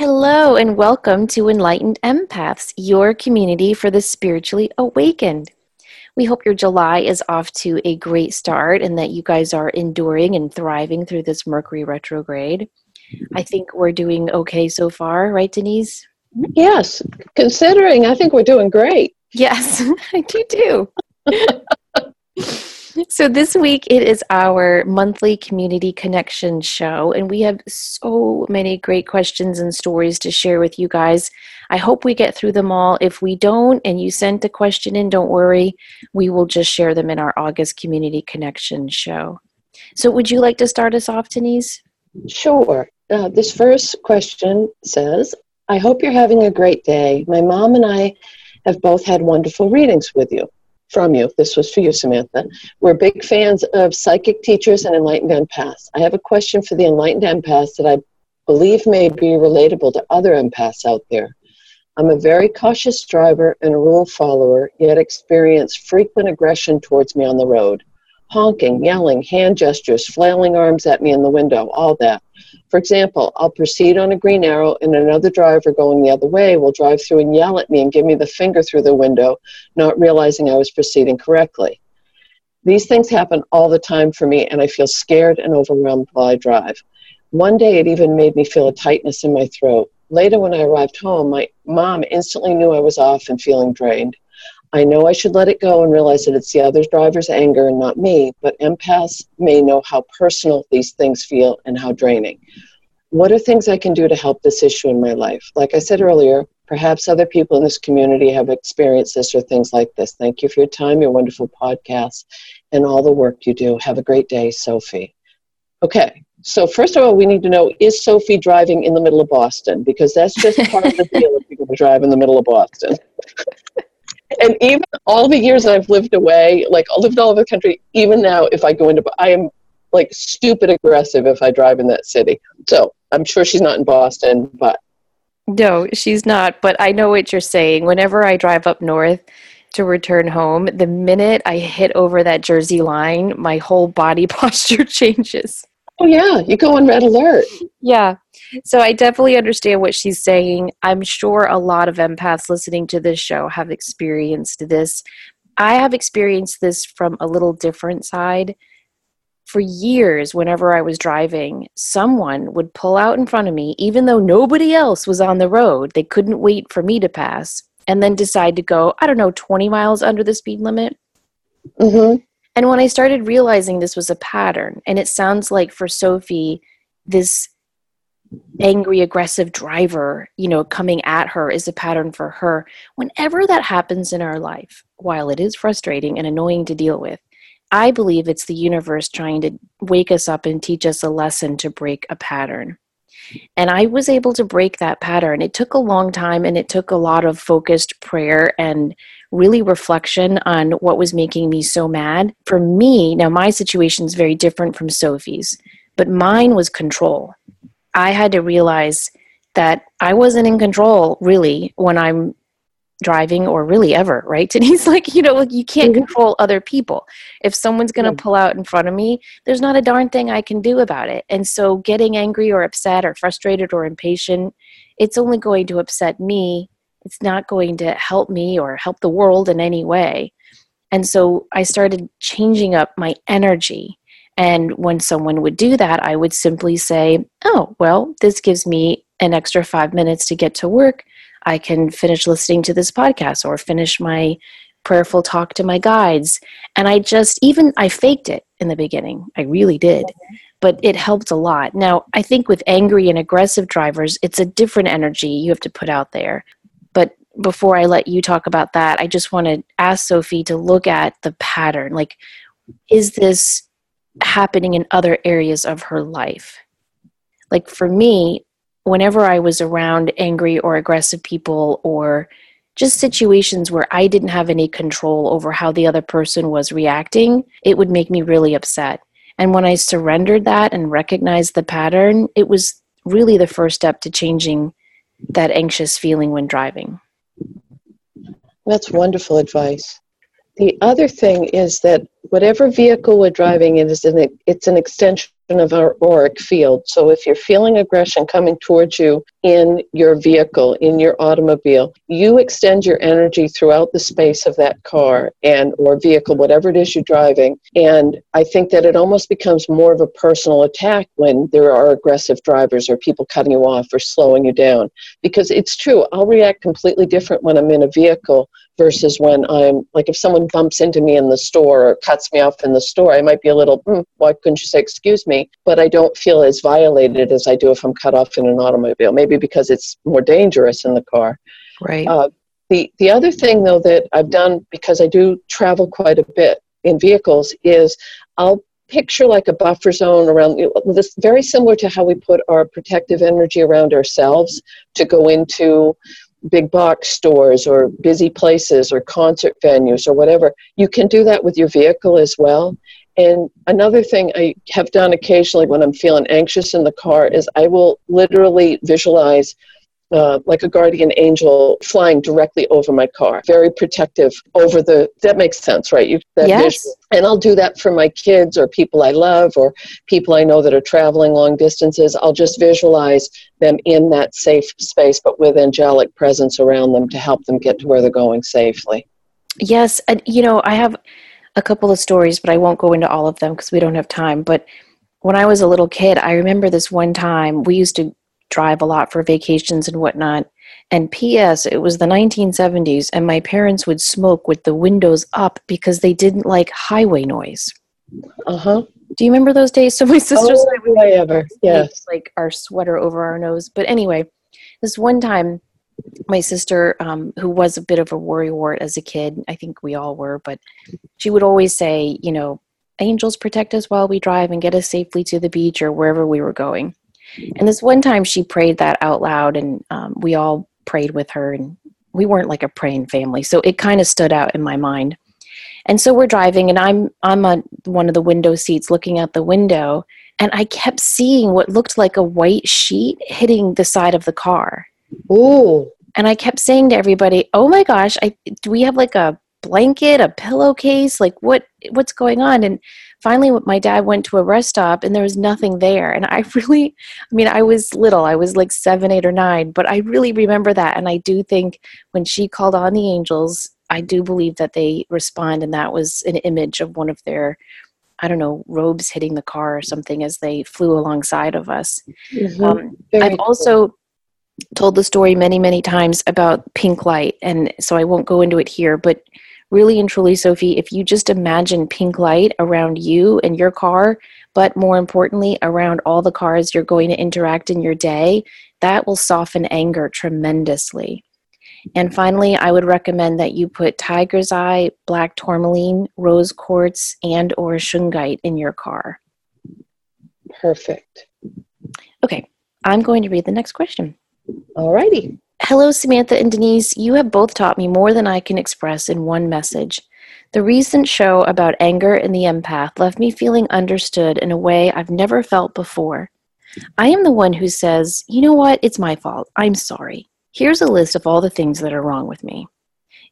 Hello, and welcome to Enlightened Empaths, your community for the spiritually awakened. We hope your July is off to a great start and that you guys are enduring and thriving through this Mercury retrograde. I think we're doing okay so far, right, Denise? Yes, considering I think we're doing great. Yes, I do too. so this week it is our monthly community connection show and we have so many great questions and stories to share with you guys. I hope we get through them all. If we don't and you sent a question in don't worry. We will just share them in our august community connection show. So would you like to start us off denise? Sure. Uh, this first question says i hope you're having a great day. My mom and i have both had wonderful readings with you from you. This was for you, Samantha. We're big fans of psychic teachers and enlightened empaths. I have a question for the enlightened empaths that I believe may be relatable to other empaths out there. I'm a very cautious driver and a rule follower, yet experience frequent aggression towards me on the road honking, yelling, hand gestures, flailing arms at me in the window, all that. For example, I'll proceed on a green arrow and another driver going the other way will drive through and yell at me and give me the finger through the window, not realizing I was proceeding correctly. These things happen all the time for me, and I feel scared and overwhelmed while I drive. One day it even made me feel a tightness in my throat. Later, when I arrived home, my mom instantly knew I was off and feeling drained. I know I should let it go and realize that it's the other driver's anger and not me, but empaths may know how personal these things feel and how draining. What are things I can do to help this issue in my life? Like I said earlier, perhaps other people in this community have experienced this or things like this. Thank you for your time, your wonderful podcast, and all the work you do. Have a great day, Sophie. Okay, so first of all, we need to know is Sophie driving in the middle of Boston? Because that's just part of the deal if you're going to drive in the middle of Boston. and even all the years I've lived away, like I lived all over the country, even now, if I go into, I am like stupid aggressive if I drive in that city. So I'm sure she's not in Boston, but. No, she's not. But I know what you're saying. Whenever I drive up north to return home, the minute I hit over that Jersey line, my whole body posture changes. Oh, yeah. You go on red alert. Yeah. So I definitely understand what she's saying. I'm sure a lot of empaths listening to this show have experienced this. I have experienced this from a little different side. For years, whenever I was driving, someone would pull out in front of me, even though nobody else was on the road. They couldn't wait for me to pass, and then decide to go, I don't know, 20 miles under the speed limit. Mm-hmm. And when I started realizing this was a pattern, and it sounds like for Sophie, this angry aggressive driver you know coming at her is a pattern for her. Whenever that happens in our life while it is frustrating and annoying to deal with i believe it's the universe trying to wake us up and teach us a lesson to break a pattern. And i was able to break that pattern. It took a long time and it took a lot of focused prayer and really reflection on what was making me so mad. For me now my situation is very different from sophie's but mine was control I had to realize that I wasn't in control really when I'm driving or really ever, right? And he's like, you know, like you can't mm-hmm. control other people. If someone's going to pull out in front of me, there's not a darn thing I can do about it. And so getting angry or upset or frustrated or impatient, it's only going to upset me. It's not going to help me or help the world in any way. And so I started changing up my energy and when someone would do that, I would simply say, Oh, well, this gives me an extra five minutes to get to work. I can finish listening to this podcast or finish my prayerful talk to my guides. And I just, even, I faked it in the beginning. I really did. But it helped a lot. Now, I think with angry and aggressive drivers, it's a different energy you have to put out there. But before I let you talk about that, I just want to ask Sophie to look at the pattern. Like, is this happening in other areas of her life. Like for me, whenever I was around angry or aggressive people or just situations where I didn't have any control over how the other person was reacting, it would make me really upset. And when I surrendered that and recognized the pattern, it was really the first step to changing that anxious feeling when driving. That's wonderful advice. The other thing is that whatever vehicle we're driving in is an, it's an extension of our auric field. So if you're feeling aggression coming towards you in your vehicle, in your automobile, you extend your energy throughout the space of that car and or vehicle, whatever it is you're driving. And I think that it almost becomes more of a personal attack when there are aggressive drivers or people cutting you off or slowing you down. Because it's true, I'll react completely different when I'm in a vehicle versus when I'm like if someone bumps into me in the store or cuts me off in the store, I might be a little, mm, why couldn't you say excuse me? But I don't feel as violated as I do if I'm cut off in an automobile. Maybe because it's more dangerous in the car. Right. Uh, the the other thing though that I've done because I do travel quite a bit in vehicles is I'll picture like a buffer zone around this very similar to how we put our protective energy around ourselves to go into big box stores or busy places or concert venues or whatever. You can do that with your vehicle as well. And another thing I have done occasionally when I'm feeling anxious in the car is I will literally visualize uh, like a guardian angel flying directly over my car, very protective over the. That makes sense, right? You that yes. Visual. And I'll do that for my kids or people I love or people I know that are traveling long distances. I'll just visualize them in that safe space, but with angelic presence around them to help them get to where they're going safely. Yes, and you know I have a couple of stories, but I won't go into all of them because we don't have time. But when I was a little kid, I remember this one time we used to drive a lot for vacations and whatnot. And P.S., it was the 1970s, and my parents would smoke with the windows up because they didn't like highway noise. Uh huh. Do you remember those days? So my sisters oh, and I would ever, yes, like our sweater over our nose. But anyway, this one time, my sister, um, who was a bit of a worrywart as a kid, I think we all were, but she would always say, you know, angels protect us while we drive and get us safely to the beach or wherever we were going. And this one time she prayed that out loud, and um, we all prayed with her, and we weren't like a praying family, so it kind of stood out in my mind. And so we're driving, and I'm I'm on one of the window seats looking out the window, and I kept seeing what looked like a white sheet hitting the side of the car. Ooh! And I kept saying to everybody, "Oh my gosh, I do we have like a blanket, a pillowcase? Like what what's going on?" And finally my dad went to a rest stop and there was nothing there and i really i mean i was little i was like seven eight or nine but i really remember that and i do think when she called on the angels i do believe that they respond and that was an image of one of their I don't know, robes hitting the car or something as they flew alongside of us. Mm-hmm. Um, I've cool. also told the story many, many times about pink light, and so I won't go into it here, but really and truly, Sophie, if you just imagine pink light around you and your car, but more importantly, around all the cars you're going to interact in your day, that will soften anger tremendously. And finally, I would recommend that you put tiger's eye, black tourmaline, rose quartz, and or shungite in your car. Perfect. Okay, I'm going to read the next question. All righty. Hello, Samantha and Denise. You have both taught me more than I can express in one message. The recent show about anger and the empath left me feeling understood in a way I've never felt before. I am the one who says, you know what, it's my fault. I'm sorry. Here's a list of all the things that are wrong with me.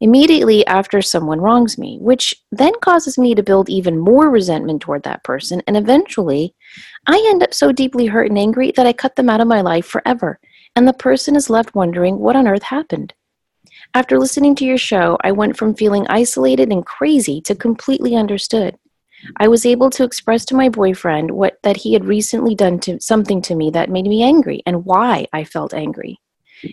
Immediately after someone wrongs me, which then causes me to build even more resentment toward that person, and eventually I end up so deeply hurt and angry that I cut them out of my life forever and the person is left wondering what on earth happened. After listening to your show, I went from feeling isolated and crazy to completely understood. I was able to express to my boyfriend what that he had recently done to something to me that made me angry and why I felt angry.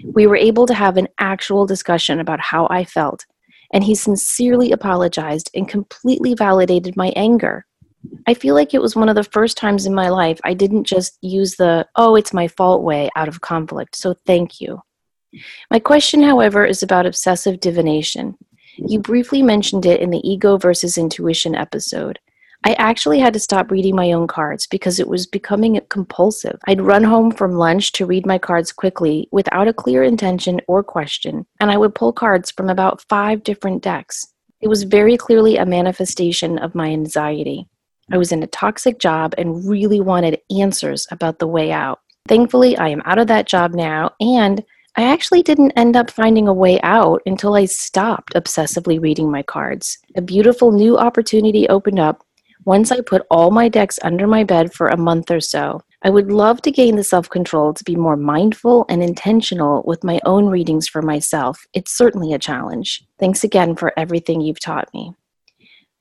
We were able to have an actual discussion about how I felt, and he sincerely apologized and completely validated my anger. I feel like it was one of the first times in my life I didn't just use the, oh, it's my fault way out of conflict, so thank you. My question, however, is about obsessive divination. You briefly mentioned it in the ego versus intuition episode. I actually had to stop reading my own cards because it was becoming compulsive. I'd run home from lunch to read my cards quickly without a clear intention or question, and I would pull cards from about five different decks. It was very clearly a manifestation of my anxiety. I was in a toxic job and really wanted answers about the way out. Thankfully, I am out of that job now, and I actually didn't end up finding a way out until I stopped obsessively reading my cards. A beautiful new opportunity opened up once I put all my decks under my bed for a month or so. I would love to gain the self control to be more mindful and intentional with my own readings for myself. It's certainly a challenge. Thanks again for everything you've taught me.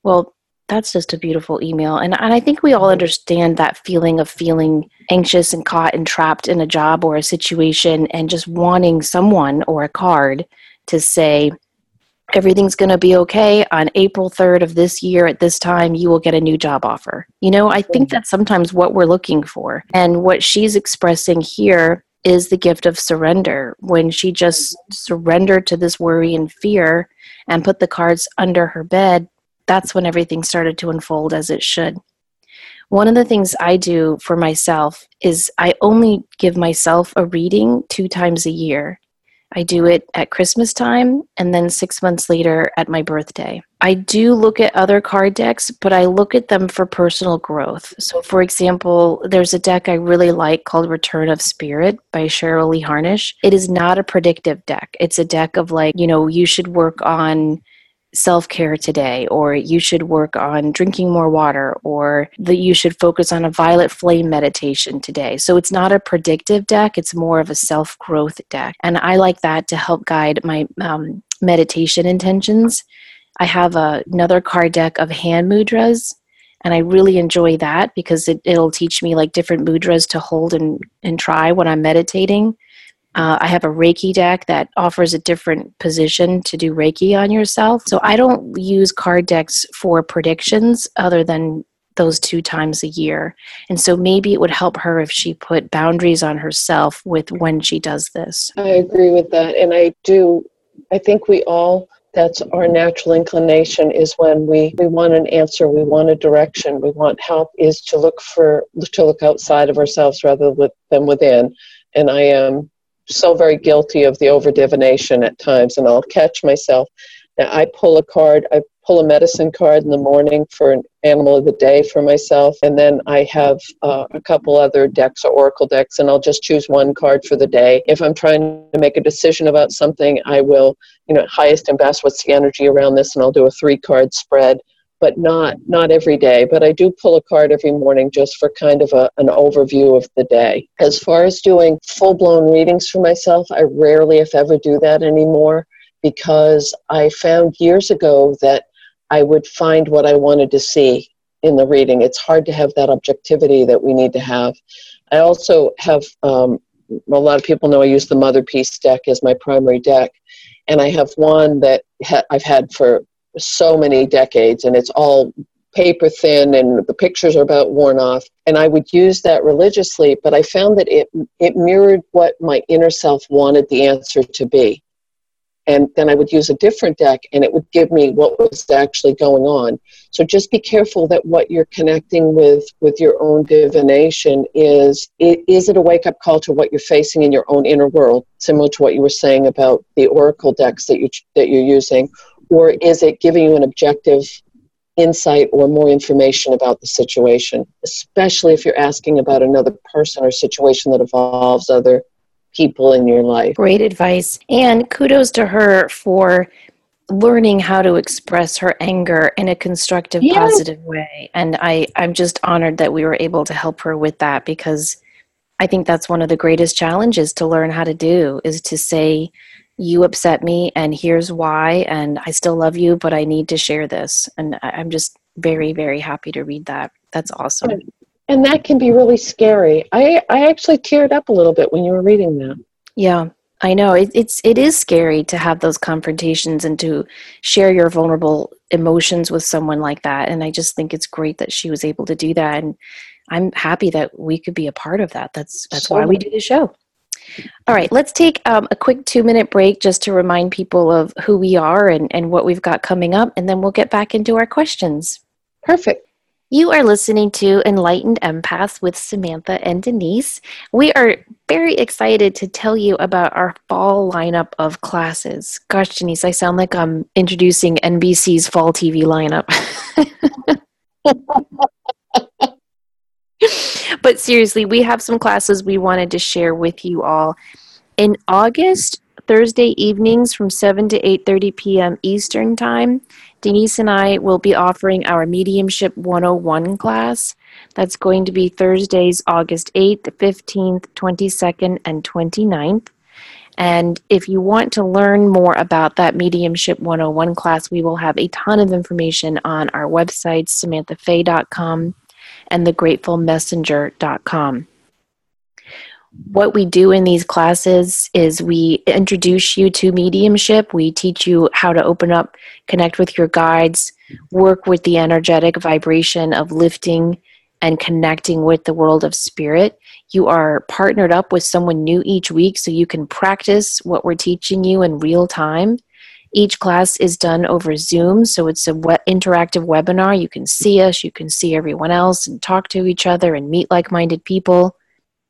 Well, that's just a beautiful email. And, and I think we all understand that feeling of feeling anxious and caught and trapped in a job or a situation and just wanting someone or a card to say, everything's going to be okay on April 3rd of this year at this time you will get a new job offer. You know, I think that's sometimes what we're looking for. And what she's expressing here is the gift of surrender when she just surrendered to this worry and fear and put the cards under her bed that's when everything started to unfold as it should. One of the things I do for myself is I only give myself a reading two times a year. I do it at Christmas time and then six months later at my birthday. I do look at other card decks, but I look at them for personal growth. So, for example, there's a deck I really like called Return of Spirit by Cheryl Lee Harnish. It is not a predictive deck, it's a deck of like, you know, you should work on self care today, or you should work on drinking more water, or that you should focus on a violet flame meditation today. So it's not a predictive deck, it's more of a self growth deck. And I like that to help guide my um, meditation intentions. I have a, another card deck of hand mudras. And I really enjoy that because it, it'll teach me like different mudras to hold and, and try when I'm meditating. Uh, I have a Reiki deck that offers a different position to do Reiki on yourself. So I don't use card decks for predictions other than those two times a year. And so maybe it would help her if she put boundaries on herself with when she does this. I agree with that. And I do, I think we all, that's our natural inclination is when we, we want an answer, we want a direction, we want help, is to look for, to look outside of ourselves rather than within. And I am so very guilty of the over divination at times, and I'll catch myself. Now, I pull a card, I pull a medicine card in the morning for an animal of the day for myself, and then I have uh, a couple other decks or oracle decks, and I'll just choose one card for the day. If I'm trying to make a decision about something, I will, you know, highest and best, what's the energy around this, and I'll do a three card spread but not not every day. But I do pull a card every morning just for kind of a, an overview of the day. As far as doing full blown readings for myself, I rarely, if ever, do that anymore because I found years ago that I would find what I wanted to see in the reading. It's hard to have that objectivity that we need to have. I also have um, a lot of people know I use the Motherpeace deck as my primary deck, and I have one that ha- I've had for so many decades and it's all paper thin and the pictures are about worn off. And i would use that religiously but i found that it it mirrored what my inner self wanted the answer to be. And then i would use a different deck and it would give me what was actually going on. So just be careful that what you're connecting with with your own divination is is it a wake up call to what you're facing in your own inner world similar to what you were saying about the oracle decks that you that you're using or is it giving you an objective insight or more information about the situation, especially if you're asking about another person or situation that involves other people in your life? Great advice. And kudos to her for learning how to express her anger in a constructive yeah. positive way and i i'm just honored that we were able to help her with that because i think that's one of the greatest challenges to learn how to do is to say you upset me and here's why and i still love you but i need to share this. And i'm just very very happy to read that. That's awesome. And that can be really scary. I i actually teared up a little bit when you were reading that. Yeah i know. It, it's it is scary to have those confrontations and to share your vulnerable emotions with someone like that. And i just think it's great that she was able to do that. And i'm happy that we could be a part of that. That's that's so, why we do the show all right, let's take um, a quick two minute break just to remind people of who we are and, and what we've got coming up, and then we'll get back into our questions. Perfect. You are listening to Enlightened Empaths with Samantha and Denise. We are very excited to tell you about our fall lineup of classes. Gosh, Denise, I sound like I'm introducing NBC's fall TV lineup. but seriously, we have some classes we wanted to share with you all. In August, Thursday evenings from 7 to 8:30 p.m. Eastern Time, Denise and I will be offering our Mediumship 101 class. That's going to be Thursdays, August 8th, 15th, 22nd, and 29th. And if you want to learn more about that Mediumship 101 class, we will have a ton of information on our websites, samanthafey.com and thegratefulmessenger.com. What we do in these classes is we introduce you to mediumship. We teach you how to open up, connect with your guides, work with the energetic vibration of lifting and connecting with the world of spirit. You are partnered up with someone new each week so you can practice what we're teaching you in real time. Each class is done over Zoom, so it's a we- interactive webinar. You can see us, you can see everyone else, and talk to each other and meet like minded people.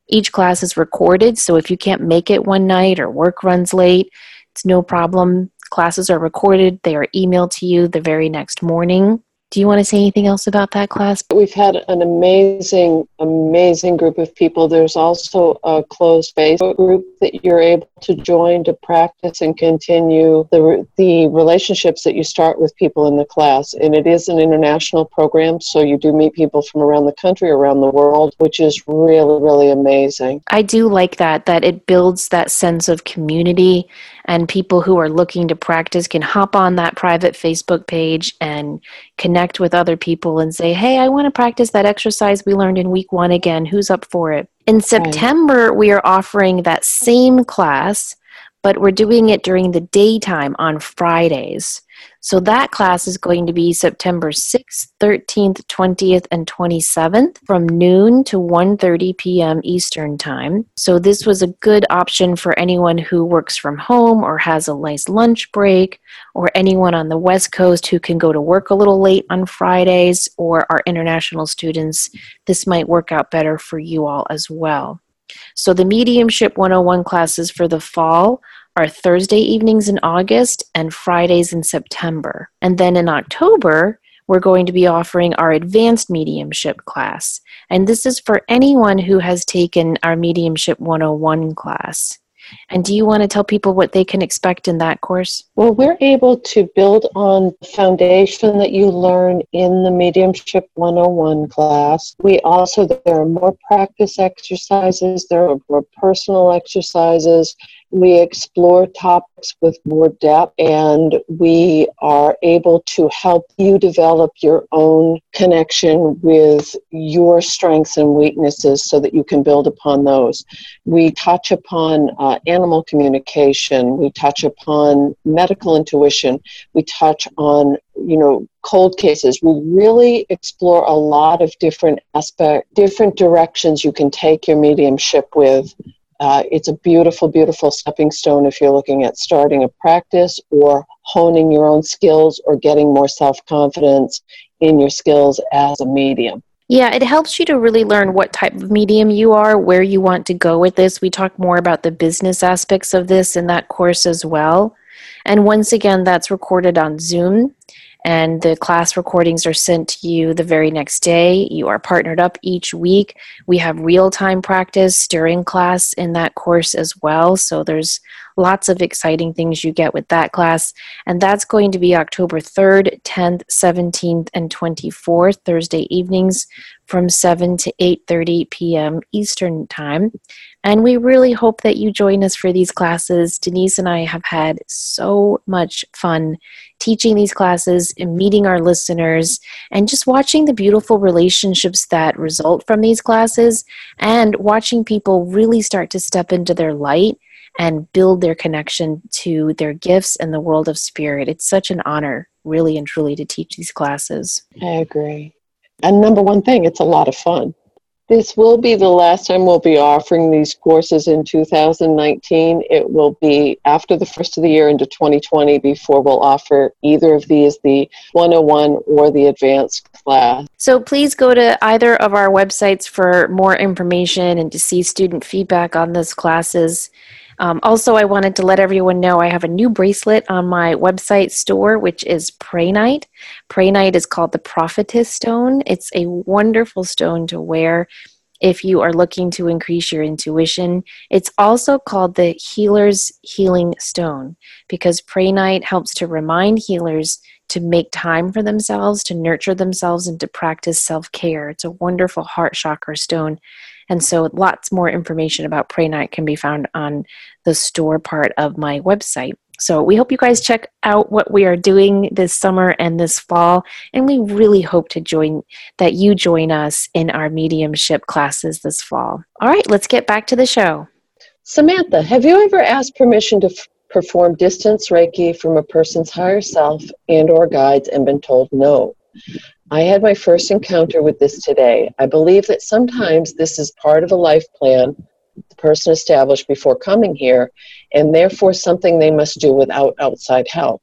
Each class is recorded, so if you can't make it one night or work runs late, it's no problem. Classes are recorded, they are emailed to you the very next morning. Do you want to say anything else about that class? We've had an amazing, amazing group of people. There's also a closed Facebook group that you're able to join to practice and continue the, the relationships that you start with people in the class. And it is an international program, so you do meet people from around the country, around the world, which is really, really amazing. I do like that, that it builds that sense of community and people who are looking to practice can hop on that private Facebook page and connect with other people and say, Hey, I want to practice that exercise we learned in week one again. Who's up for it? In September, we are offering that same class, but we're doing it during the daytime on Fridays. So that class is going to be September 6th, 13th, 20th, and 27th from noon to 1:30 p.m. Eastern Time. So this was a good option for anyone who works from home or has a nice lunch break or anyone on the West Coast who can go to work a little late on Fridays or our international students. This might work out better for you all as well. So the Mediumship 101 classes for the fall are Thursday evenings in August and Fridays in September. And then in October, we're going to be offering our advanced mediumship class. And this is for anyone who has taken our Mediumship 101 class. And do you want to tell people what they can expect in that course? Well, we're able to build on the foundation that you learn in the Mediumship 101 class. We also, there are more practice exercises, there are more personal exercises, we explore topics with more depth and we are able to help you develop your own connection with your strengths and weaknesses so that you can build upon those. We touch upon uh, animal communication, we touch upon medical intuition, we touch on you know cold cases. We really explore a lot of different aspect different directions you can take your mediumship with. Uh, it's a beautiful, beautiful stepping stone if you're looking at starting a practice or honing your own skills or getting more self confidence in your skills as a medium. Yeah, it helps you to really learn what type of medium you are, where you want to go with this. We talk more about the business aspects of this in that course as well. And once again, that's recorded on Zoom and the class recordings are sent to you the very next day. You are partnered up each week. We have real time practice during class in that course as well. So there's lots of exciting things you get with that class. And that's going to be October 3rd, 10th, 17th, and 24th, Thursday evenings from 7 to 8:30 p.m. Eastern Time. And we really hope that you join us for these classes. Denise and I have had so much fun teaching these classes and meeting our listeners and just watching the beautiful relationships that result from these classes and watching people really start to step into their light and build their connection to their gifts and the world of spirit. It's such an honor, really and truly, to teach these classes. I agree. And number one thing, it's a lot of fun. This will be the last time we'll be offering these courses in 2019. It will be after the first of the year into 2020 before we'll offer either of these, the 101 or the advanced class. So please go to either of our websites for more information and to see student feedback on those classes. Um, also, I wanted to let everyone know I have a new bracelet on my website store, which is Prehnite. Night is called the Prophetess Stone. It's a wonderful stone to wear. if you are looking to increase your intuition. It's also called the Healer's Healing Stone because Prehnite helps to remind healers to make time for themselves, to nurture themselves, and to practice self care. It's a wonderful heart chakra stone. And so, lots more information about Prehnite can be found on the store part of my website. So we hope you guys check out what we are doing this summer and this fall, and we really hope to join that you join us in our mediumship classes this fall. All right, let's get back to the show. Samantha, have you ever asked permission to f- perform distance Reiki from a person's higher self and or guides and been told no? I had my first encounter with this today. I believe that sometimes this is part of a life plan the person established before coming here, and therefore something they must do without outside help.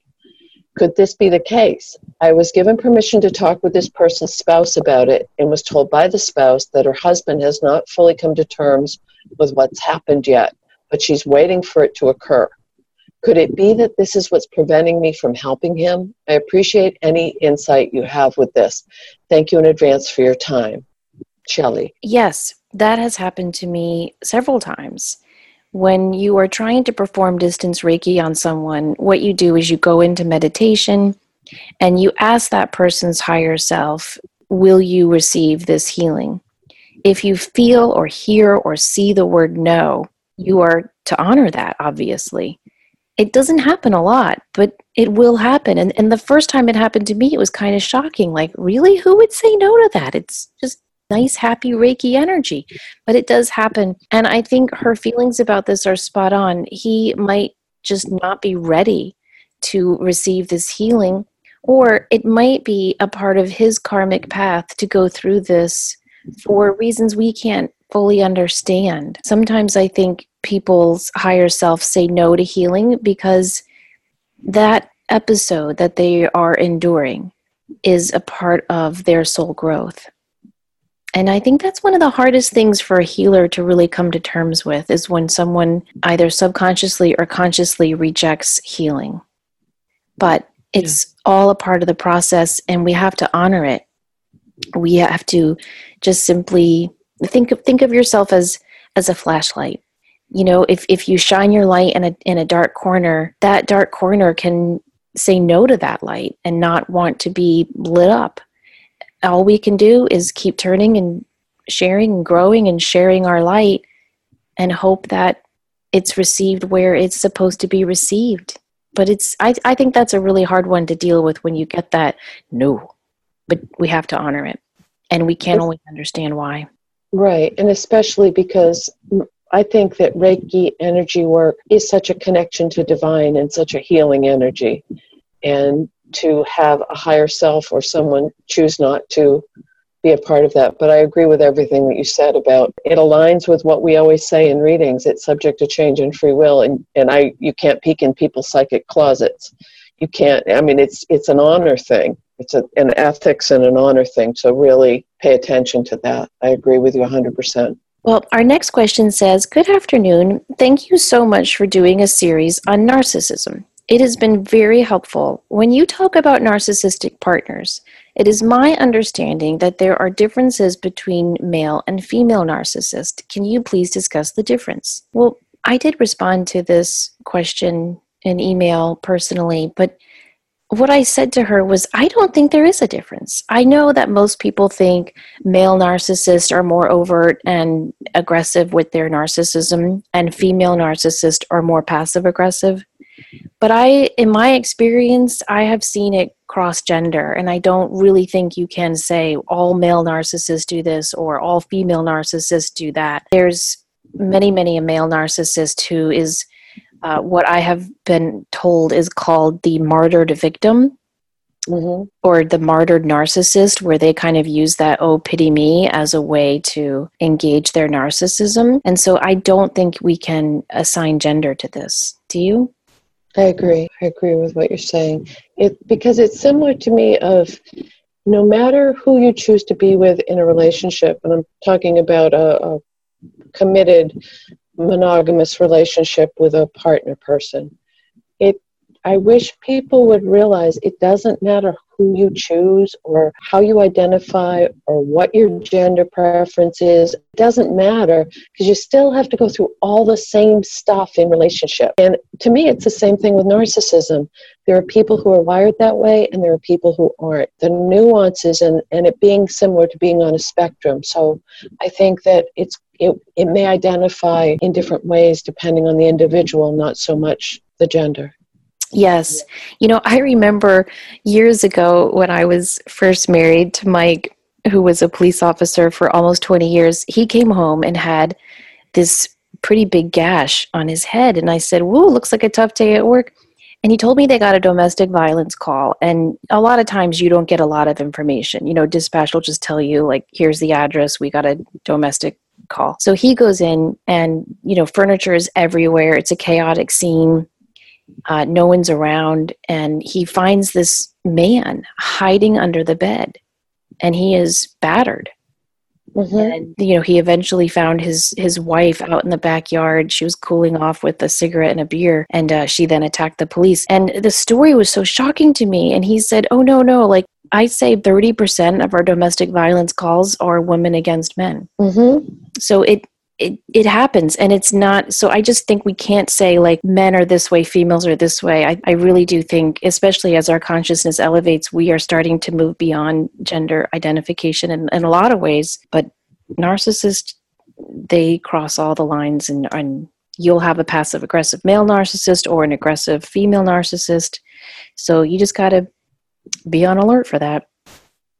Could this be the case? I was given permission to talk with this person's spouse about it and was told by the spouse that her husband has not fully come to terms with what's happened yet, but she's waiting for it to occur. Could it be that this is what's preventing me from helping him? I appreciate any insight you have with this. Thank you in advance for your time. Shelley. Yes, that has happened to me several times. When you are trying to perform distance Reiki on someone, what you do is you go into meditation and you ask that person's higher self, Will you receive this healing? If you feel or hear or see the word no, you are to honor that, obviously. It doesn't happen a lot, but it will happen. And, and the first time it happened to me, it was kind of shocking. Like, really? Who would say no to that? It's just nice, happy Reiki energy. But it does happen. And I think her feelings about this are spot on. He might just not be ready to receive this healing, or it might be a part of his karmic path to go through this for reasons we can't fully understand. Sometimes I think people's higher self say no to healing because that episode that they are enduring is a part of their soul growth. And I think that's one of the hardest things for a healer to really come to terms with is when someone either subconsciously or consciously rejects healing. But it's yeah. all a part of the process and we have to honor it. We have to just simply think of think of yourself as as a flashlight. You know, if if you shine your light in a in a dark corner, that dark corner can say no to that light and not want to be lit up. All we can do is keep turning and sharing and growing and sharing our light and hope that it's received where it's supposed to be received. But it's I, I think that's a really hard one to deal with when you get that no but we have to honor it. And we can't always understand why. Right and especially because i think that reiki energy work is such a connection to divine and such a healing energy and to have a higher self or someone choose not to be a part of that. But I agree with everything that you said about it aligns with what we always say in readings. It's subject to change and free will and, and I you can't peek in people's psychic closets. You can't I mean it's it's an honor thing. It's a, an ethics and an honor thing. So really pay attention to that. I agree with you 100%. Well, our next question says Good afternoon. Thank you so much for doing a series on narcissism. It has been very helpful. When you talk about narcissistic partners, it is my understanding that there are differences between male and female narcissists. Can you please discuss the difference? Well, I did respond to this question in email personally, but what I said to her was, I don't think there is a difference. I know that most people think male narcissists are more overt and aggressive with their narcissism, and female narcissists are more passive aggressive. But I, in my experience, I have seen it cross gender, and I don't really think you can say all male narcissists do this or all female narcissists do that. There's many, many a male narcissist who is uh, what I have been told is called the martyred victim. Mm-hmm. Or the martyred narcissist, where they kind of use that, oh, pity me, as a way to engage their narcissism. And so I don't think we can assign gender to this. Do you? I agree. I agree with what you're saying. It because it's similar to me of no matter who you choose to be with in a relationship, and I'm talking about a, a committed monogamous relationship with a partner person. It I wish people would realize it doesn't matter who you choose or how you identify or what your gender preference is. It doesn't matter because you still have to go through all the same stuff in relationship. And to me, it's the same thing with narcissism. There are people who are wired that way and there are people who aren't. The nuances and, and it being similar to being on a spectrum. So I think that it's it, it may identify in different ways depending on the individual, not so much the gender. Yes. You know, I remember years ago when I was first married to Mike, who was a police officer for almost 20 years, he came home and had this pretty big gash on his head. And I said, Whoa, looks like a tough day at work. And he told me they got a domestic violence call. And a lot of times you don't get a lot of information. You know, dispatch will just tell you, like, here's the address, we got a domestic call. So he goes in and, you know, furniture is everywhere. It's a chaotic scene. Uh, no one's around. And he finds this man hiding under the bed and he is battered. Mm-hmm. And you know, he eventually found his his wife out in the backyard. She was cooling off with a cigarette and a beer, and uh, she then attacked the police. And the story was so shocking to me. And he said, "Oh no, no! Like I say 30% of our domestic violence calls are women against men. Mm-hmm. So it, it, it happens and it's not so i just think we can't say like men are this way females are this way I, I really do think especially as our consciousness elevates we are starting to move beyond gender identification in, in a lot of ways but narcissists they cross all the lines and, and you'll have a passive aggressive male narcissist or an aggressive female narcissist so you just got to be on alert for that.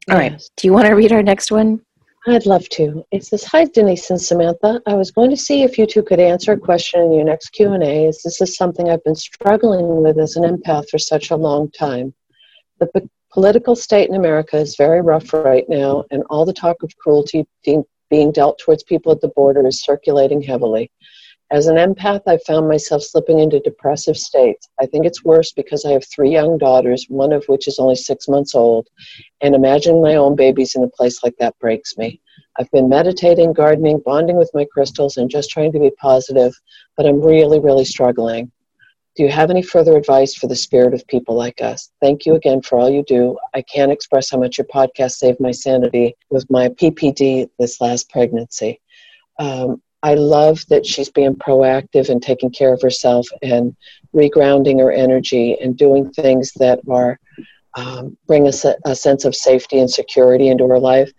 All yes. right. Do you want to read our next one? I'd love to. It says, "Hi Denise and Samantha. I was going to see if you two could answer a question in your next Q and A. As this is something I've been struggling with as an empath for such a long time. The p- political state in America is very rough right now, and all the talk of cruelty being, being dealt towards people at the border is circulating heavily. As an empath, I found myself slipping into depressive states. I think it's worse because I have three young daughters, one of which is only six months old, and imagining my own babies in a place like that breaks me. I've been meditating, gardening, bonding with my crystals, and just trying to be positive, but I'm really, really struggling. Do you have any further advice for the spirit of people like us? Thank you again for all you do. I can't express how much your podcast saved my sanity with my PPD this last pregnancy. Um, I love that she's being proactive and taking care of herself and regrounding her energy and doing things that are um, bring a, a sense of safety and security into her life.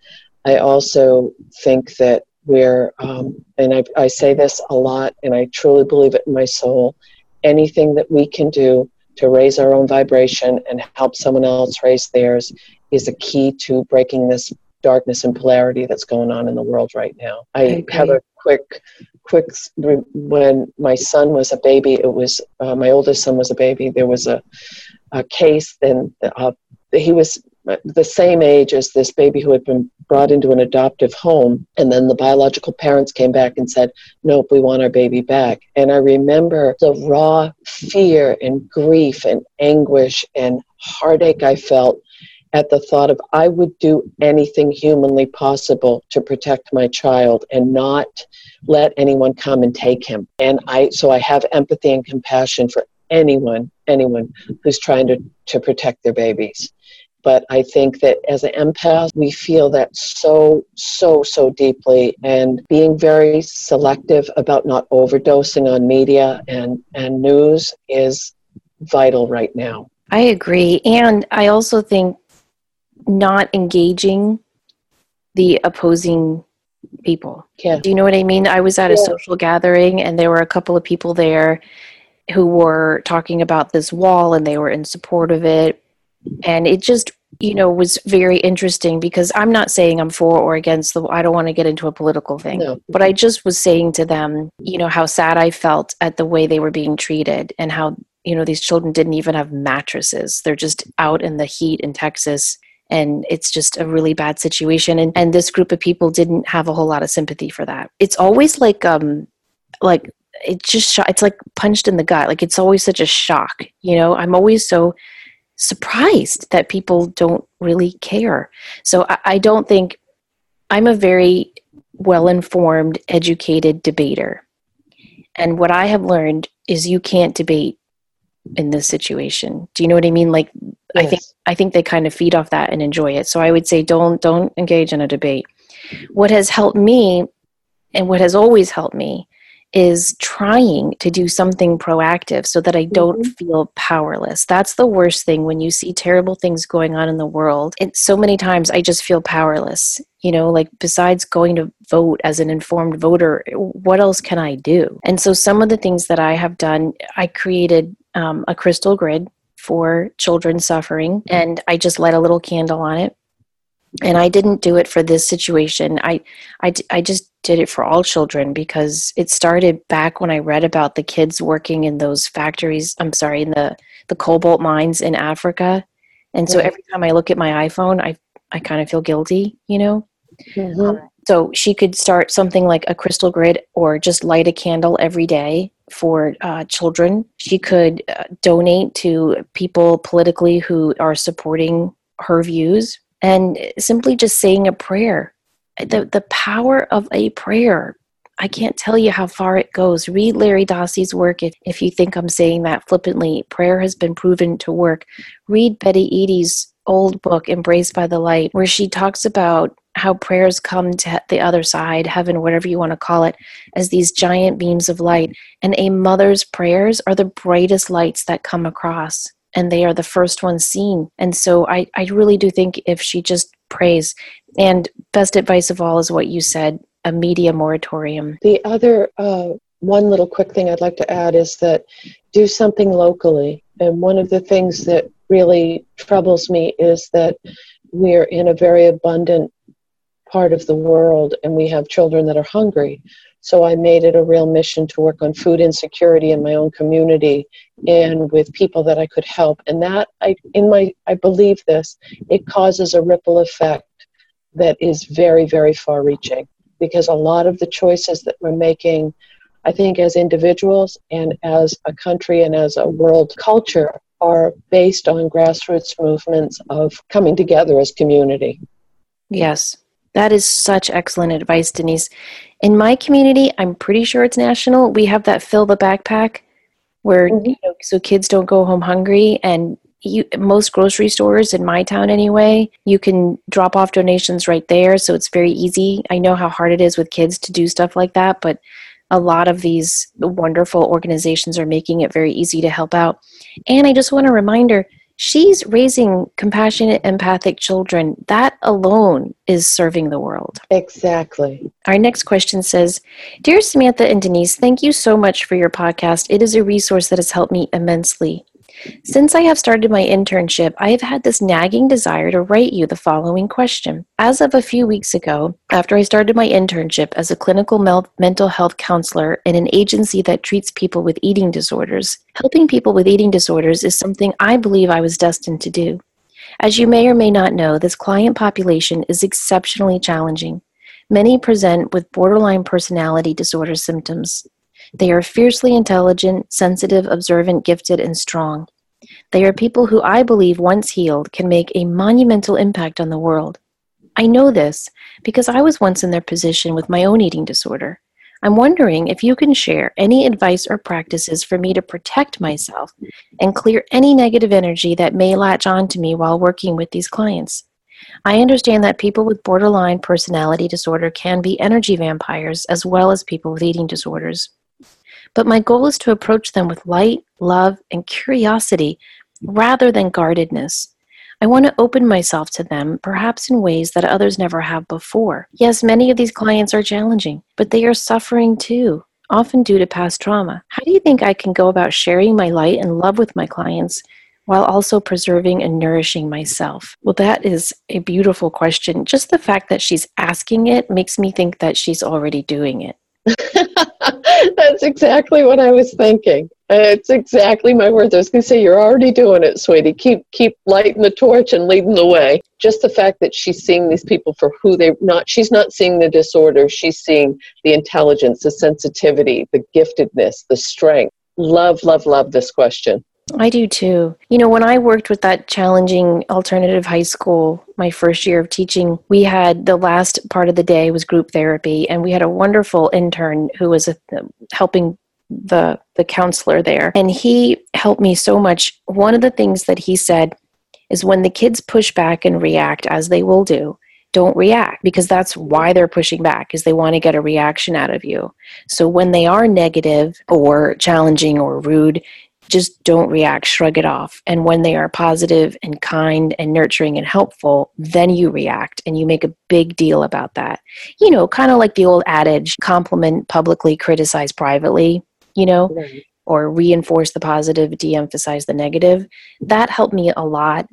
I also think that we're, um, and I, I say this a lot, and I truly believe it in my soul anything that we can do to raise our own vibration and help someone else raise theirs is a key to breaking this darkness and polarity that's going on in the world right now. I, I have a quick quick when my son was a baby it was uh, my oldest son was a baby there was a, a case and uh, he was the same age as this baby who had been brought into an adoptive home. And then the biological parents came back and said nope we want our baby back. And i remember the raw fear and grief and anguish and heartache i felt at the thought of I would do anything humanly possible to protect my child and not let anyone come and take him. And I so I have empathy and compassion for anyone, anyone who's trying to, to protect their babies. But I think that as an empath, we feel that so, so, so deeply, and being very selective about not overdosing on media and, and news is vital right now. I agree. And I also think not engaging the opposing people. Yeah. Do you know what I mean? I was at a yeah. social gathering and there were a couple of people there who were talking about this wall and they were in support of it. And it just, you know, was very interesting because I'm not saying I'm for or against the I don't want to get into a political thing. No. But I just was saying to them, you know, how sad I felt at the way they were being treated and how, you know, these children didn't even have mattresses. They're just out in the heat in Texas and it's just a really bad situation. And and this group of people didn't have a whole lot of sympathy for that. It's always like um like it just it's like punched in the gut. Like it's always such a shock you know? I'm always so surprised that people don't really care. So i, I don't think i'm a very well informed educated debater. And what i have learned is you can't debate in this situation. Do you know what i mean? Like I think I think they kind of feed off that and enjoy it. So I would say don't don't engage in a debate. What has helped me and what has always helped me is trying to do something proactive so that I don't mm-hmm. feel powerless. That's the worst thing when you see terrible things going on in the world. And so many times I just feel powerless. You know, like besides going to vote as an informed voter, what else can I do? And so some of the things that I have done, I created um, a crystal grid for children suffering, and I just light a little candle on it. And i didn't do it for this situation. I, I i just did it for all children because it started back when i read about the kids working in those factories i'm sorry in the the cobalt mines in africa. And so every time i look at my iphone i i kind of feel guilty you know? Mm-hmm. um, so she could start something like a crystal grid or just light a candle every day for uh, children she could uh, donate to people politically who are supporting her views and simply just saying a prayer. The, the power of a prayer. I can't tell you how far it goes. Read Larry Dossey's work if, if you think I'm saying that flippantly. Prayer has been proven to work. Read Betty Eadie's old book, Embraced by the Light, where she talks about how prayers come to the other side, heaven, whatever you want to call it, as these giant beams of light. And a mother's prayers are the brightest lights that come across and they are the first ones seen. And so I, I really do think if she just prays, and best advice of all is what you said a media moratorium. The other uh, one little quick thing I'd like to add is that do something locally. And one of the things that really troubles me is that we're in a very abundant part of the world and we have children that are hungry. So I made it a real mission to work on food insecurity in my own community and with people that I could help. And that I in my I believe this, it causes a ripple effect that is very, very far reaching. Because a lot of the choices that we're making, I think as individuals and as a country and as a world culture are based on grassroots movements of coming together as community. Yes. That is such excellent advice, Denise. In my community, I'm pretty sure it's national. We have that fill the backpack where mm-hmm. you know, so kids don't go home hungry and you, most grocery stores in my town anyway you can drop off donations right there so it's very easy i know how hard it is with kids to do stuff like that but a lot of these wonderful organizations are making it very easy to help out and i just want a reminder she's raising compassionate, empathic children. That alone is serving the world. Exactly. Our next question says Dear Samantha and Denise, thank you so much for your podcast. It is a resource that has helped me immensely. Since I have started my internship, I have had this nagging desire to write you the following question. As of a few weeks ago, after I started my internship as a clinical mel- mental health counselor in an agency that treats people with eating disorders, helping people with eating disorders is something I believe I was destined to do. As you may or may not know, this client population is exceptionally challenging. Many present with borderline personality disorder symptoms. They are fiercely intelligent, sensitive, observant, gifted, and strong. They are people who I believe, once healed, can make a monumental impact on the world. I know this because I was once in their position with my own eating disorder. I'm wondering if you can share any advice or practices for me to protect myself and clear any negative energy that may latch on to me while working with these clients. I understand that people with borderline personality disorder can be energy vampires as well as people with eating disorders. But my goal is to approach them with light, love, and curiosity rather than guardedness. I want to open myself to them, perhaps in ways that others never have before. Yes, many of these clients are challenging, but they are suffering too, often due to past trauma. How do you think I can go about sharing my light and love with my clients while also preserving and nourishing myself? Well, that is a beautiful question. Just the fact that she's asking it makes me think that she's already doing it. That's exactly what I was thinking. It's exactly my words. I was going to say, you're already doing it, sweetie. Keep keep lighting the torch and leading the way. Just the fact that she's seeing these people for who they're not. She's not seeing the disorder. She's seeing the intelligence, the sensitivity, the giftedness, the strength. Love, love, love this question. I do too. You know, when I worked with that challenging alternative high school, my first year of teaching, we had the last part of the day was group therapy, and we had a wonderful intern who was a, helping the the counselor there, and he helped me so much. One of the things that he said is when the kids push back and react, as they will do, don't react because that's why they're pushing back is they want to get a reaction out of you. So when they are negative or challenging or rude, just don't react, shrug it off. And when they are positive and kind and nurturing and helpful, then you react and you make a big deal about that. You know, kind of like the old adage compliment publicly, criticize privately, you know, right. or reinforce the positive, de emphasize the negative. That helped me a lot.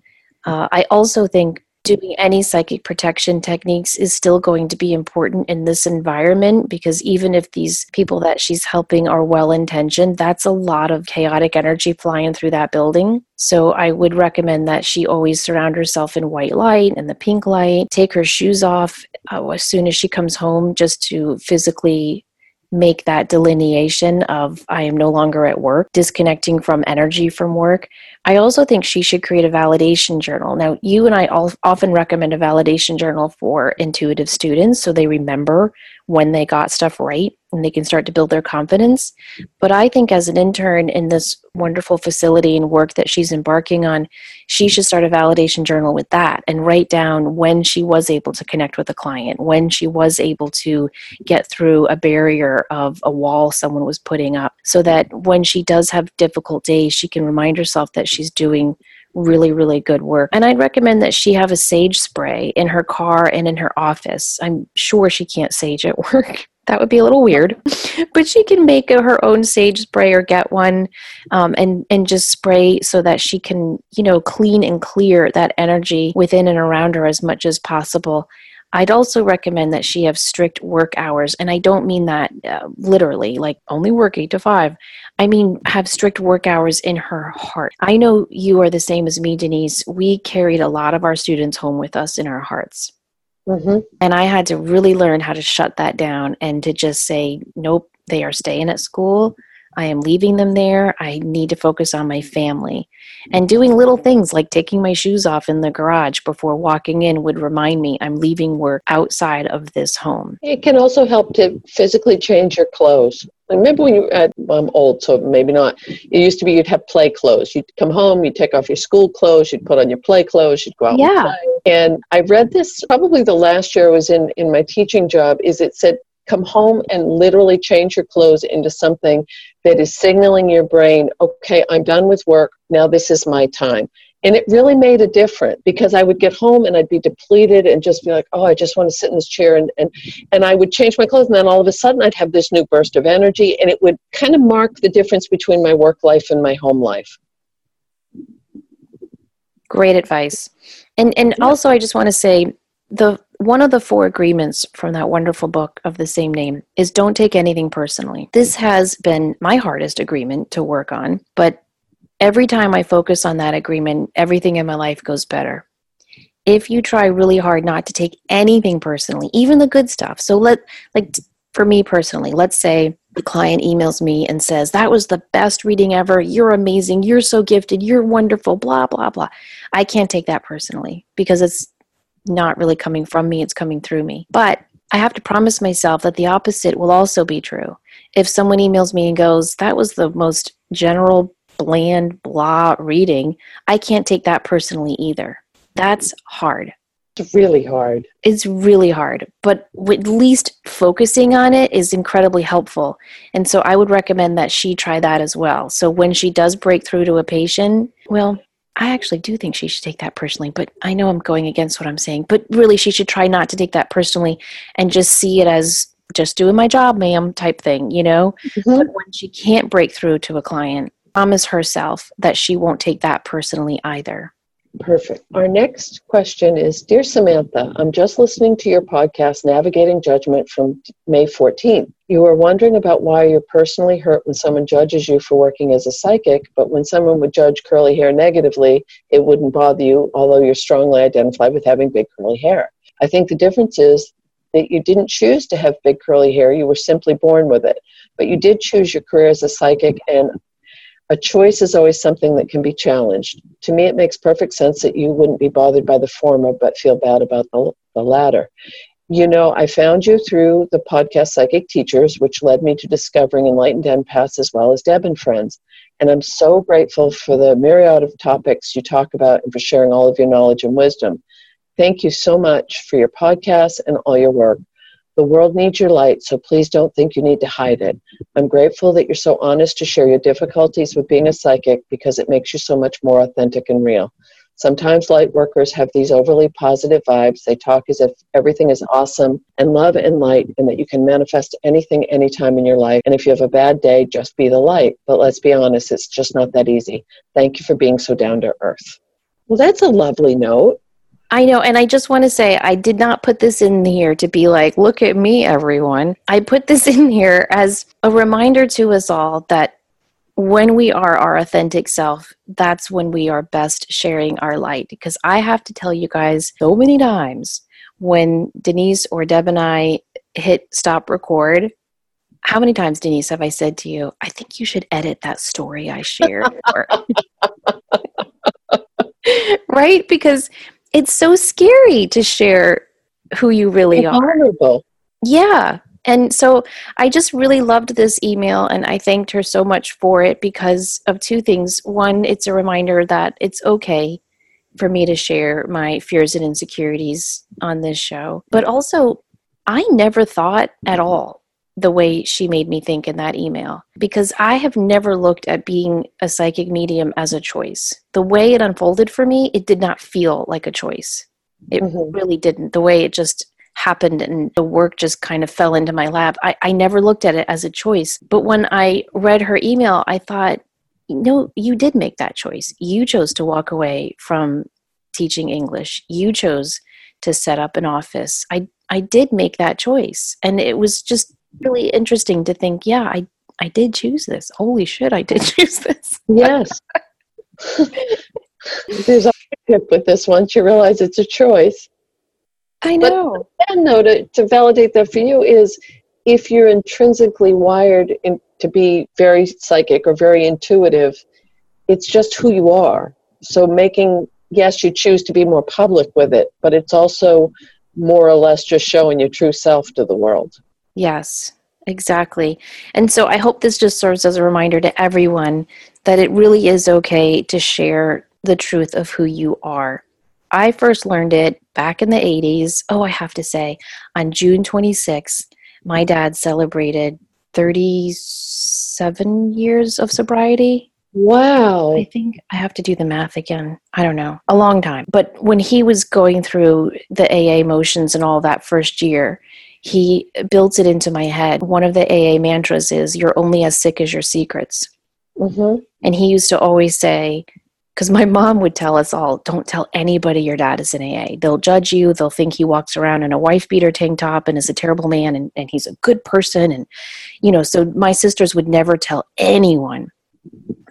Uh, I also think doing any psychic protection techniques is still going to be important in this environment because even if these people that she's helping are well intentioned, that's a lot of chaotic energy flying through that building. So I would recommend that she always surround herself in white light and the pink light, take her shoes off uh, as soon as she comes home just to physically make that delineation of I am no longer at work, disconnecting from energy from work. I also think she should create a validation journal. Now, you and I all often recommend a validation journal for intuitive students so they remember when they got stuff right and they can start to build their confidence. But I think as an intern in this wonderful facility and work that she's embarking on, she should start a validation journal with that and write down when she was able to connect with a client, when she was able to get through a barrier of a wall someone was putting up, so that when she does have difficult days, she can remind herself that she's doing really, really good work. And I'd recommend that she have a sage spray in her car and in her office. I'm sure she can't sage at work. that would be a little weird, but she can make her own sage spray or get one um, and and just spray so that she can you know clean and clear that energy within and around her as much as possible I'd also recommend that she have strict work hours. And I don't mean that uh, literally, like only work eight to five. I mean, have strict work hours in her heart. I know you are the same as me, Denise. We carried a lot of our students home with us in our hearts. Mm-hmm. And I had to really learn how to shut that down and to just say, nope, they are staying at school. I am leaving them there. I need to focus on my family. And doing little things like taking my shoes off in the garage before walking in would remind me I'm leaving work outside of this home. It can also help to physically change your clothes. remember when you, uh, I'm old, so maybe not. It used to be you'd have play clothes. You'd come home, you'd take off your school clothes, you'd put on your play clothes, you'd go out yeah. and play. And I read this probably the last year I was in, in my teaching job, is it said come home and literally change your clothes into something that is signaling your brain, okay, I'm done with work, now this is my time. And it really made a difference because I would get home and I'd be depleted and just be like, oh, I just want to sit in this chair. And, and, and I would change my clothes. And then all of a sudden I'd have this new burst of energy. And it would kind of mark the difference between my work life and my home life. Great advice. And, and also, I just want to say the one of the four agreements from that wonderful book of the same name is don't take anything personally. This has been my hardest agreement to work on, but every time I focus on that agreement, everything in my life goes better. If you try really hard not to take anything personally, even the good stuff. So let like for me personally, let's say the client emails me and says, That was the best reading ever. You're amazing. You're so gifted. You're wonderful. Blah, blah, blah. I can't take that personally because it's not really coming from me, it's coming through me. But I have to promise myself that the opposite will also be true. If someone emails me and goes, That was the most general, bland, blah reading, I can't take that personally either. That's hard. It's really hard. It's really hard, but at least focusing on it is incredibly helpful. And so I would recommend that she try that as well. So when she does break through to a patient, well, I actually do think she should take that personally, but I know I'm going against what I'm saying. But really, she should try not to take that personally and just see it as just doing my job, ma'am, type thing, you know? Mm-hmm. But when she can't break through to a client, promise herself that she won't take that personally either. Perfect. Our next question is Dear Samantha, I'm just listening to your podcast, Navigating Judgment, from May 14th. You were wondering about why you're personally hurt when someone judges you for working as a psychic, but when someone would judge curly hair negatively, it wouldn't bother you, although you're strongly identified with having big curly hair. I think the difference is that you didn't choose to have big curly hair, you were simply born with it. But you did choose your career as a psychic, and a choice is always something that can be challenged. To me, it makes perfect sense that you wouldn't be bothered by the former but feel bad about the, the latter. You know, I found you through the podcast Psychic Teachers, which led me to discovering enlightened empaths as well as Deb and Friends. And I'm so grateful for the myriad of topics you talk about and for sharing all of your knowledge and wisdom. Thank you so much for your podcast and all your work. The world needs your light, so please don't think you need to hide it. I'm grateful that you're so honest to share your difficulties with being a psychic because it makes you so much more authentic and real. Sometimes light workers have these overly positive vibes. They talk as if everything is awesome and love and light, and that you can manifest anything anytime in your life. And if you have a bad day, just be the light. But let's be honest, it's just not that easy. Thank you for being so down to earth. Well, that's a lovely note. I know, and I just want to say I did not put this in here to be like, look at me, everyone. I put this in here as a reminder to us all that when we are our authentic self, that's when we are best sharing our light. Because I have to tell you guys so many times when Denise or Deb and I hit stop record, how many times, Denise, have I said to you, I think you should edit that story I shared? right? Because it's so scary to share who you really are. Vulnerable. Yeah. And so I just really loved this email and I thanked her so much for it because of two things. One, it's a reminder that it's okay for me to share my fears and insecurities on this show. But also, I never thought at all the way she made me think in that email because I have never looked at being a psychic medium as a choice. The way it unfolded for me, it did not feel like a choice. It mm-hmm. really didn't. The way it just happened and the work just kind of fell into my lap. I, I never looked at it as a choice. But when I read her email, I thought, no, you did make that choice. You chose to walk away from teaching English. You chose to set up an office. I I did make that choice. And it was just really interesting to think, yeah, I I did choose this. Holy shit, I did choose this. yes. There's a tip with this once you realize it's a choice. I know. But then, though, to, to validate that for you is if you're intrinsically wired in, to be very psychic or very intuitive, it's just who you are. So making, yes, you choose to be more public with it, but it's also more or less just showing your true self to the world. Yes, exactly. And so I hope this just serves as a reminder to everyone that it really is okay to share the truth of who you are. I first learned it back in the 80s. Oh, I have to say, on June 26th, my dad celebrated 37 years of sobriety. Wow. I think I have to do the math again. I don't know. A long time. But when he was going through the AA motions and all that first year, he built it into my head. One of the AA mantras is, You're only as sick as your secrets. Mm-hmm. And he used to always say, because my mom would tell us all, don't tell anybody your dad is in AA. They'll judge you. They'll think he walks around in a wife beater tank top and is a terrible man and, and he's a good person. And, you know, so my sisters would never tell anyone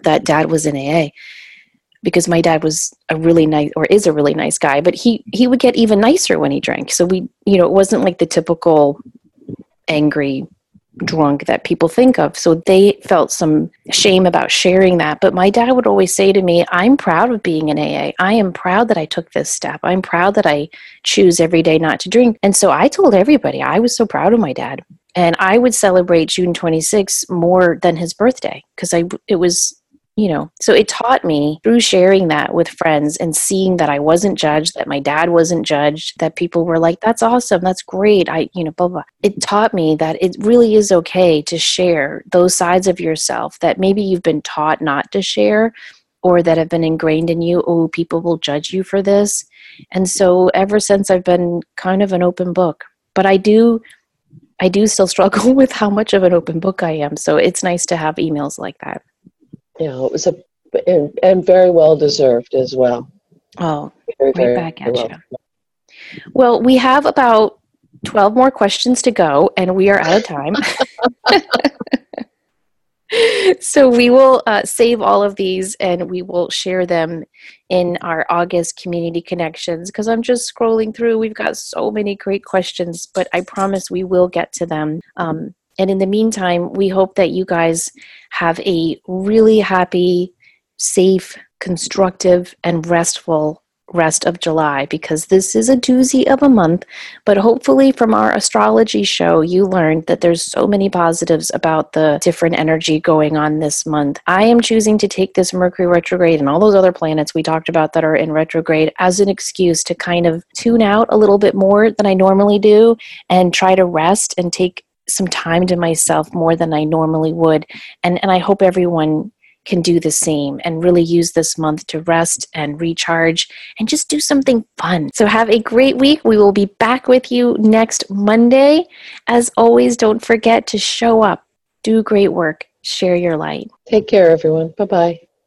that dad was in AA because my dad was a really nice or is a really nice guy but he he would get even nicer when he drank. So we you know it wasn't like the typical angry drunk that people think of. So they felt some shame about sharing that. But my dad would always say to me i'm proud of being an aa i am proud that i took this step. I'm proud that i choose every day not to drink. And so i told everybody i was so proud of my dad. And i would celebrate june 26 more than his birthday because i it was you know so it taught me through sharing that with friends and seeing that i wasn't judged that my dad wasn't judged that people were like that's awesome. That's great. I you know blah blah. It taught me that it really is okay to share those sides of yourself that maybe you've been taught not to share or that have been ingrained in you. Oh people will judge you for this. And so ever since i've been kind of an open book but i do i do still struggle with how much of an open book i am. So it's nice to have emails like that you know, it was a and, and very well deserved as well. Oh, very, right very, back at well. you. Well, we have about 12 more questions to go, and we are out of time. so we will uh, save all of these and we will share them in our August community connections because I'm just scrolling through. We've got so many great questions, but I promise we will get to them. Um, and in the meantime, we hope that you guys have a really happy, safe, constructive, and restful rest of July because this is a doozy of a month. But hopefully, from our astrology show, you learned that there's so many positives about the different energy going on this month. I am choosing to take this Mercury retrograde and all those other planets we talked about that are in retrograde as an excuse to kind of tune out a little bit more than I normally do and try to rest and take some time to myself more than I normally would. And and I hope everyone can do the same and really use this month to rest and recharge and just do something fun. So, have a great week. We will be back with you next Monday. As always, don't forget to show up, do great work, share your light. Take care, everyone. Bye bye.